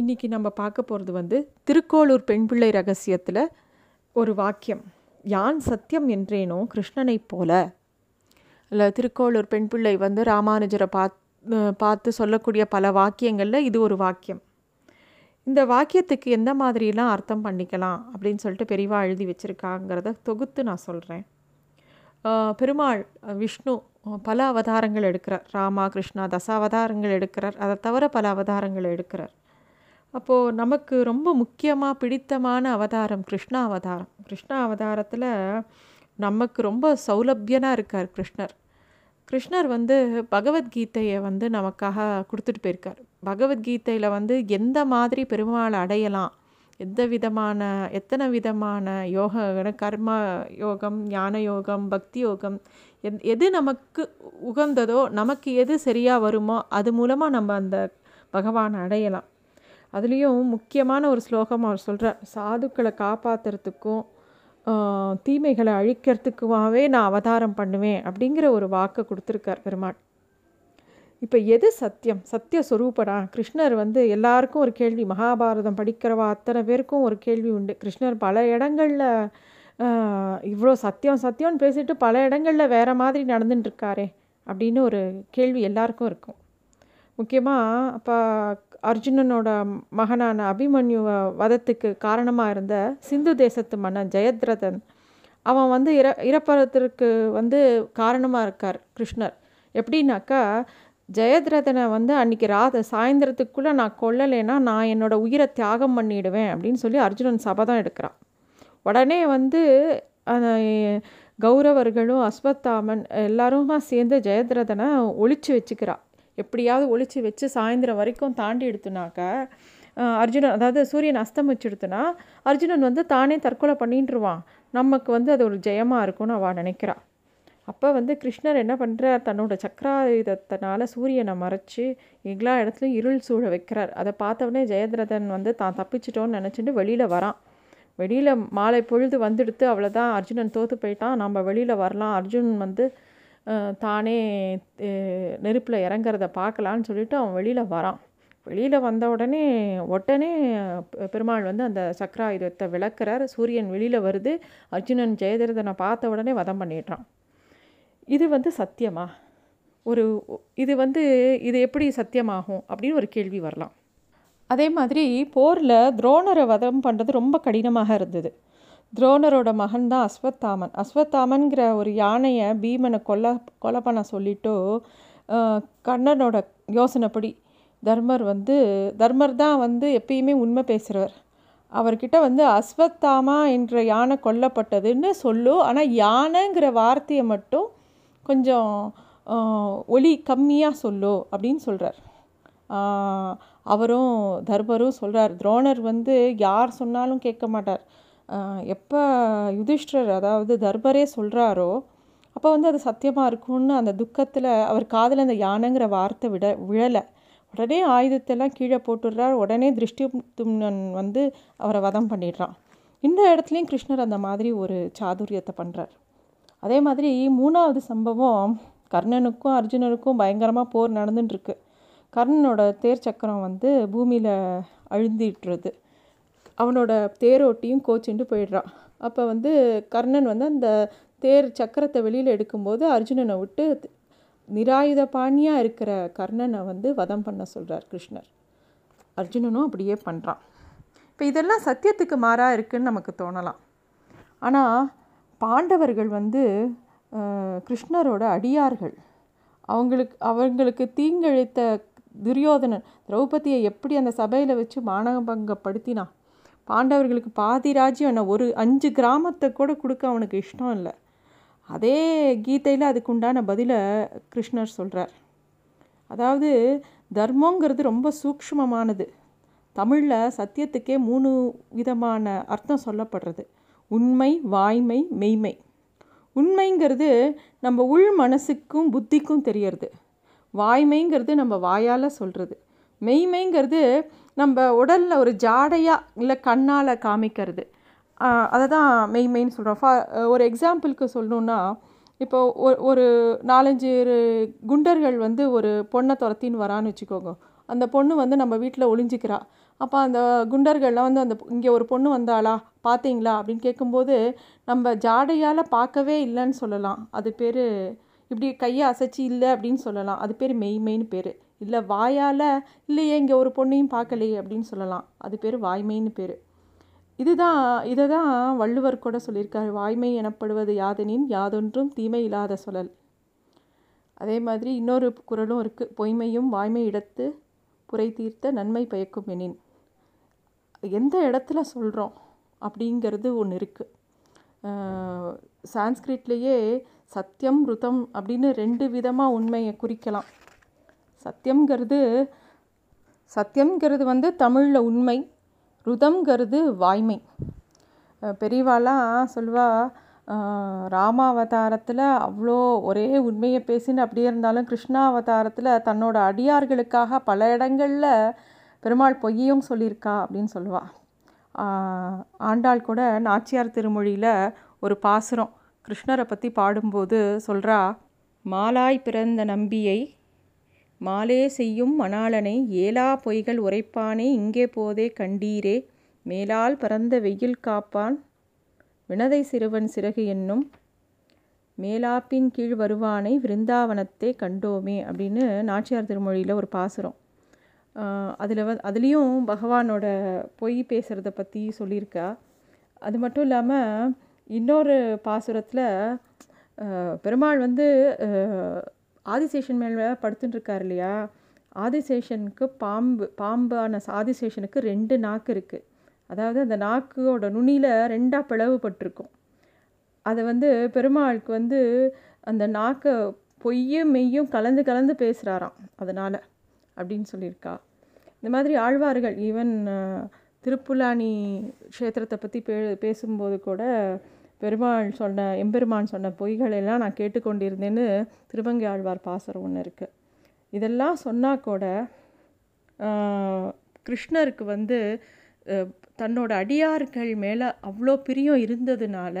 இன்றைக்கி நம்ம பார்க்க போகிறது வந்து திருக்கோளூர் பெண் பிள்ளை ரகசியத்தில் ஒரு வாக்கியம். யான் சத்தியம் என்றேனோ கிருஷ்ணனைப் போல. இல்லை திருக்கோளூர் பெண் பிள்ளை வந்து ராமானுஜரை பாத் பார்த்து சொல்லக்கூடிய பல வாக்கியங்களில் இது ஒரு வாக்கியம். இந்த வாக்கியத்துக்கு எந்த மாதிரிலாம் அர்த்தம் பண்ணிக்கலாம் அப்படின்னு சொல்லிட்டு பெரிவா எழுதி வச்சுருக்காங்கிறத தொகுத்து நான் சொல்கிறேன் பெருமாள் விஷ்ணு பல அவதாரங்கள் எடுக்கிறார். ராமா கிருஷ்ணா தசாவதாரங்கள் எடுக்கிறார். அதை தவிர பல அவதாரங்கள் எடுக்கிறார். அப்போது நமக்கு ரொம்ப முக்கியமாக பிடித்தமான அவதாரம் கிருஷ்ணா அவதாரம் கிருஷ்ணா அவதாரத்தில் நமக்கு ரொம்ப சௌலபியனாக இருக்கார் கிருஷ்ணர். கிருஷ்ணர் வந்து பகவத்கீதையை வந்து நமக்காக கொடுத்துட்டு போயிருக்கார். பகவத்கீதையில் வந்து எந்த மாதிரி பெருமாளை அடையலாம் எந்த விதமான எத்தனை விதமான யோக கர்ம யோகம் ஞான யோகம் பக்தி யோகம் எது நமக்கு உகந்ததோ நமக்கு எது சரியாக வருமோ அது மூலமாக நம்ம அந்த பகவானை அடையலாம். அதுலேயும் முக்கியமான ஒரு ஸ்லோகம் அவர் சொல்கிறார் சாதுக்களை காப்பாற்றுறதுக்கும் தீமைகளை அழிக்கிறதுக்குமாவே நான் அவதாரம் பண்ணுவேன் அப்படிங்கிற ஒரு வாக்கை கொடுத்துருக்கார் பெருமாள். இப்போ எது சத்தியம்? சத்திய சொரூபடா கிருஷ்ணர் வந்து எல்லாருக்கும் ஒரு கேள்வி மகாபாரதம் படிக்கிறவா? அத்தனை பேருக்கும் ஒரு கேள்வி உண்டு. கிருஷ்ணர் பல இடங்களில் இவ்வளோ சத்தியம் சத்தியம்னு பேசிட்டு பல இடங்களில் வேறு மாதிரி நடந்துட்டுருக்காரே அப்படின்னு ஒரு கேள்வி எல்லாருக்கும் இருக்கும். முக்கியமாக அப்போ அர்ஜுனனோட மகனான அபிமன்யு வதத்துக்கு காரணமாக இருந்த சிந்து தேசத்து மன்னன் ஜெயத்ரதன் அவன் வந்து இர இறப்பதற்கு வந்து காரணமாக இருக்கார் கிருஷ்ணர். எப்படின்னாக்கா ஜெயத்ரதனை வந்து அன்றைக்கி ராத சாயந்தரத்துக்குள்ளே நான் கொல்லலைன்னா நான் என்னோடய உயிரை தியாகம் பண்ணிவிடுவேன் அப்படின்னு சொல்லி அர்ஜுனன் சபதம் எடுக்கிறான். உடனே வந்து கௌரவர்களும் அஸ்வத்தாமன் எல்லாருமா சேர்ந்து ஜெயத்ரதனை ஒழிச்சு வச்சுக்கிறான் எப்படியாவது ஒழிச்சு வச்சு சாயந்தரம் வரைக்கும் தாண்டி எடுத்துனாக்கா அர்ஜுனன் அதாவது சூரியன் அஸ்தமிச்சுடுத்துனா அர்ஜுனன் வந்து தானே தற்கொலை பண்ணிட்டுருவான் நமக்கு வந்து அது ஒரு ஜெயமாக இருக்கும்னு அவள் நினைக்கிறா. அப்போ வந்து கிருஷ்ணர் என்ன பண்ணுறார் தன்னோட சக்கராயுதத்தினால சூரியனை மறைச்சி எல்லா இடத்துலையும் இருள் சூழ வைக்கிறார். அதை பார்த்தவொடனே ஜெயதிரதன் வந்து தான் தப்பிச்சிட்டோன்னு நினச்சிட்டு வெளியில் வரான். வெளியில் மாலை பொழுது வந்துடுத்து அவ்வளோதான் அர்ஜுனன் தோற்று போயிட்டான். நம்ம வெளியில் வரலாம். அர்ஜுன் வந்து தானே நெருப்பில் இறங்குறத பார்க்கலான்னு சொல்லிட்டு அவன் வெளியில் வரான். வெளியில் வந்த உடனே உடனே பெருமாள் வந்து அந்த சக்கராயுதத்தை விளக்குறார். சூரியன் வெளியில் வருது. அர்ஜுனன் ஜெயதிரதனை பார்த்த உடனே வதம் பண்ணிடுறான். இது வந்து சத்தியமா? ஒரு இது வந்து இது எப்படி சத்தியமாகும்? அப்படின்னு ஒரு கேள்வி வரலாம். அதே மாதிரி போரில் துரோணரை வதம் பண்ணுறது ரொம்ப கடினமாக இருந்தது. துரோணரோட மகன் தான் அஸ்வத்தாமன். அஸ்வத்தாமன்கிற ஒரு யானையை பீமனை கொல்ல கொலை பண்ண சொல்லிட்டு கண்ணனோட யோசனைப்படி தர்மர் வந்து தர்மர் தான் வந்து எப்பயுமே உண்மை பேசுகிறவர் அவர்கிட்ட வந்து அஸ்வத்தாமா என்ற யானை கொல்லப்பட்டதுன்னு சொல்லும் ஆனால் யானைங்கிற வார்த்தையை மட்டும் கொஞ்சம் ஒளி கம்மியாக சொல்லு அப்படின்னு சொல்கிறார் அவரும் தர்மரும் சொல்கிறார் துரோணர் வந்து யார் சொன்னாலும் கேட்க மாட்டார். எப்போ யுதிஷ்டர் அதாவது தர்மரே சொல்கிறாரோ அப்போ வந்து அது சத்தியமாக இருக்கும்னு அந்த துக்கத்தில் அவர் காதில் அந்த யானைங்கிற வார்த்தை விட விழலை. உடனே ஆயுதத்தெல்லாம் கீழே போட்டுடுறார். உடனே திருஷ்டி தும்னன் வந்து அவரை வதம் பண்ணிடுறான். இந்த இடத்துலையும் கிருஷ்ணர் அந்த மாதிரி ஒரு சாதுரியத்தை பண்ணுறார் அதே மாதிரி மூணாவது சம்பவம் கர்ணனுக்கும் அர்ஜுனனுக்கும் பயங்கரமாக போர் நடந்துட்டுருக்கு. கர்ணனோட தேர் சக்கரம் வந்து பூமியில் அழுந்திட்டுருது. அவனோட தேரோட்டியும் கோச்சுண்டு போயிடுறான். அப்போ வந்து கர்ணன் வந்து அந்த தேர் சக்கரத்தை வெளியில் எடுக்கும்போது அர்ஜுனனை விட்டு நிராயுத பாணியாக இருக்கிற கர்ணனை வந்து வதம் பண்ண சொல்கிறார் கிருஷ்ணர். அர்ஜுனனும் அப்படியே பண்ணுறான் இப்போ இதெல்லாம் சத்தியத்துக்கு மாறாக இருக்குதுன்னு நமக்கு தோணலாம். ஆனால் பாண்டவர்கள் வந்து கிருஷ்ணரோட அடியார்கள். அவங்களுக்கு அவங்களுக்கு தீங்கிழைத்த துரியோதனன் திரௌபதியை எப்படி அந்த சபையில் வச்சு மானபங்கப்படுத்தினான்? பாண்டவர்களுக்கு பாதி ராஜ்யம் என்ன? ஒரு அஞ்சு கிராமத்தை கூட கொடுக்க அவனுக்கு இஷ்டம் இல்லை. அதே கீதையில் அதுக்கு உண்டான பதிலை கிருஷ்ணர் சொல்கிறார் அதாவது தர்மங்கிறது ரொம்ப சூக்ஷ்மமானது. தமிழில் சத்தியத்துக்கே மூணு விதமான அர்த்தம் சொல்லப்படுறது. உண்மை வாய்மை மெய்மை. உண்மைங்கிறது நம்ம உள் மனசுக்கும் புத்திக்கும் தெரியறது. வாய்மைங்கிறது நம்ம வாயால் சொல்கிறது மெய்மைங்கிறது நம்ம உடலில் ஒரு ஜாடையாக இல்லை கண்ணால் காமிக்கிறது. அதை தான் மெய்மைன்னு சொல்கிறோம் ஃபா ஒரு எக்ஸாம்பிளுக்கு சொல்லணுன்னா இப்போ ஒரு ஒரு நாலஞ்சு குண்டர்கள் வந்து ஒரு பொண்ணை துரத்தின்னு வரான்னு வச்சுக்கோங்க. அந்த பொண்ணு வந்து நம்ம வீட்டில் ஒளிஞ்சிக்கிறா. அப்போ அந்த குண்டர்கள்லாம் வந்து அந்த இங்கே ஒரு பொண்ணு வந்தாளா? பார்த்தீங்களா அப்படின்னு கேட்கும்போது நம்ம ஜாடையால் பார்க்கவே இல்லைன்னு சொல்லலாம். அது பேர் இப்படி கையை அசைச்சி இல்லை அப்படின்னு சொல்லலாம். அது பேர் மெய்மைன்னு பேர். இல்லை வாயால் இல்லையே இங்கே ஒரு பொண்ணையும் பார்க்கலையே அப்படின்னு சொல்லலாம். அது பேர் வாய்மைன்னு பேர். இதுதான் இதை தான் வள்ளுவர் கூட சொல்லியிருக்காரு. வாய்மை எனப்படுவது யாதெனின் யாதொன்றும் தீமை இல்லாத சொல்லல். அதே மாதிரி இன்னொரு குரலும் இருக்குது பொய்மையும் வாய்மை இடத்து புரை தீர்த்த நன்மை பயக்கும் எனின். எந்த இடத்துல சொல்கிறோம் அப்படிங்கிறது ஒன்று இருக்குது சான்ஸ்கிரிட்லேயே சத்தியம் ருதம் அப்படின்னு ரெண்டு விதமாக உண்மையை குறிக்கலாம். சத்தியம்ங்கிறது சத்தியம்ங்கிறது வந்து தமிழில் உண்மை ருதம்ங்கிறது வாய்மை. பெரியவாலாம் சொல்வா ராமாவதாரத்தில் அவ்வளோ ஒரே உண்மையை பேசின்னு அப்படியே இருந்தாலும் கிருஷ்ணாவதாரத்தில் தன்னோட அடியார்களுக்காக பல இடங்களில் பெருமாள் பொய்யும் சொல்லியிருக்கா அப்படின்னு சொல்லுவாள் ஆண்டாள் கூட நாச்சியார் திருமொழியில் ஒரு பாசுரம் கிருஷ்ணரை பற்றி பாடும்போது சொல்கிறா மாலாய் பிறந்த நம்பியை மாலே செய்யும் மணாளனை ஏலா பொய்கள் உரைப்பானே இங்கே போதே கண்டீரே மேலால் பறந்த வெயில் காப்பான் வினதை சிறுவன் சிறகு என்னும் மேலாப்பின் கீழ் வருவானை விருந்தாவனத்தை கண்டோமே அப்படின்னு நாச்சியார் திருமொழியில் ஒரு பாசுரம். அதில் வ அதுலேயும் பகவானோட பொய் பேசுகிறத பற்றி சொல்லியிருக்கா. அது மட்டும் இல்லாமல் இன்னொரு பாசுரத்தில் பெருமாள் வந்து ஆதிசேஷன் மேலே படுத்துட்டு இருக்கார் இல்லையா? ஆதிசேஷனுக்கு பாம்பு பாம்பான ஆதிசேஷனுக்கு ரெண்டு நாக்கு இருக்குது அதாவது அந்த நாக்கோட நுனியில் ரெண்டாக பிளவுபட்டிருக்கும். அதை வந்து பெருமாளுக்கு வந்து அந்த நாக்கை பொய்யும் மெய்யும் கலந்து கலந்து பேசுகிறாராம் அதனால் அப்படின்னு சொல்லியிருக்கா. இந்த மாதிரி ஆழ்வார்கள் ஈவன் திருப்புலானி க்ஷேத்திரத்தை பற்றி பே பேசும்போது கூட பெருமாள் சொன்ன எம்பெருமான் சொன்ன பொய்களெல்லாம் நான் கேட்டுக்கொண்டிருந்தேன்னு திருவங்கை ஆழ்வார் பாசரம் ஒன்று இருக்குது இதெல்லாம் சொன்னால் கூட கிருஷ்ணருக்கு வந்து தன்னோட அடியார்கள் மேலே அவ்வளோ பிரியம் இருந்ததுனால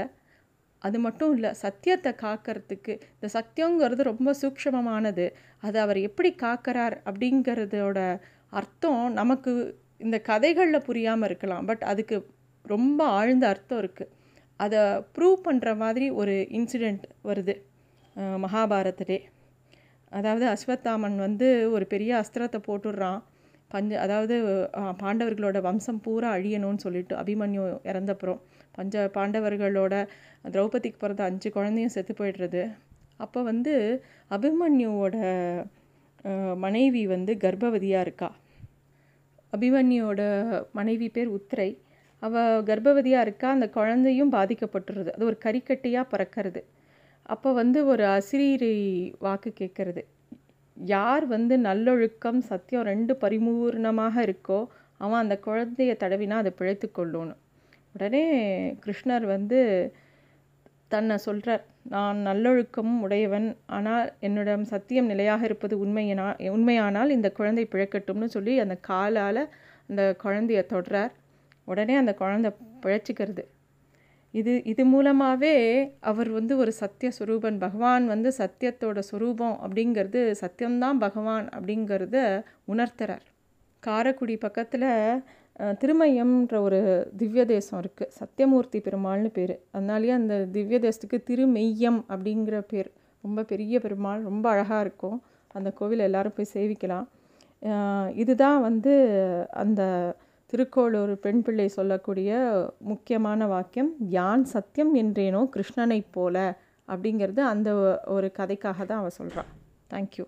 அது மட்டும் இல்லை சத்தியத்தை காக்கிறதுக்கு இந்த சத்தியங்கிறது ரொம்ப சூக்ஷமமானது. அதை அவர் எப்படி காக்கிறார் அப்படிங்கிறதோட அர்த்தம் நமக்கு இந்த கதைகளில் புரியாமல் இருக்கலாம். பட் அதுக்கு ரொம்ப ஆழ்ந்த அர்த்தம் இருக்குது அதை ப்ரூவ் பண்ணுற மாதிரி ஒரு இன்சிடெண்ட் வருது மகாபாரதத்திலே. அதாவது அஸ்வத்தாமன் வந்து ஒரு பெரிய அஸ்திரத்தை போட்டுடுறான். பஞ்ச அதாவது பாண்டவர்களோட வம்சம் பூரா அழியணும்னு சொல்லிட்டு அபிமன்யு இறந்தப்புறம் பஞ்ச பாண்டவர்களோட திரௌபதிக்கு பிறந்த அஞ்சு குழந்தையும் செத்து போயிடுறது. அப்போ வந்து அபிமன்யுவோட மனைவி வந்து கர்ப்பவதியாக இருக்கா? அபிமன்யுவோட மனைவி பேர் உத்திரை. அவள் கர்ப்பவதியாக இருக்கா? அந்த குழந்தையும் பாதிக்கப்பட்டுருது. அது ஒரு கறிக்கட்டையாக பறக்கிறது. அப்போ வந்து ஒரு அசிரீரி வாக்கு கேட்குறது. யார் வந்து நல்லொழுக்கம் சத்தியம் ரெண்டு பரிமூர்ணமாக இருக்கோ அவன் அந்த குழந்தைய தடவினா அதை பிழைத்து கொள்ளணும் உடனே கிருஷ்ணர் வந்து தன்னை சொல்கிறார் நான் நல்லொழுக்கம் உடையவன். ஆனால் என்னிடம் சத்தியம் நிலையாக இருப்பது உண்மையினா உண்மையானால் இந்த குழந்தை பிழைக்கட்டும்னு சொல்லி அந்த காலால் அந்த குழந்தைய தொடுறார். உடனே அந்த குழந்தை பிழைச்சிக்கிறது. இது இது மூலமாகவே அவர் வந்து ஒரு சத்திய சுரூபன். பகவான் வந்து சத்தியத்தோட சுரூபம் அப்படிங்கிறது சத்தியம்தான் பகவான் அப்படிங்கிறத உணர்த்துறார். காரக்குடி பக்கத்தில் திருமயம்ன்ற ஒரு திவ்ய தேசம் இருக்குது சத்தியமூர்த்தி பெருமாள்னு பேர். அதனாலேயே அந்த திவ்ய தேசத்துக்கு திருமெய்யம் அப்படிங்கிற பேர். ரொம்ப பெரிய பெருமாள் ரொம்ப அழகாக இருக்கும். அந்த கோவில் எல்லாரும் போய் சேவிக்கலாம். இதுதான் வந்து அந்த திருக்கோளூர் பெண் பிள்ளை சொல்லக்கூடிய முக்கியமான வாக்கியம் யான் சத்தியம் என்றேனோ கிருஷ்ணனைப் போல அப்படிங்கிறது அந்த ஒரு கதைக்காக தான் அவள் சொல்கிறாள் தேங்க்யூ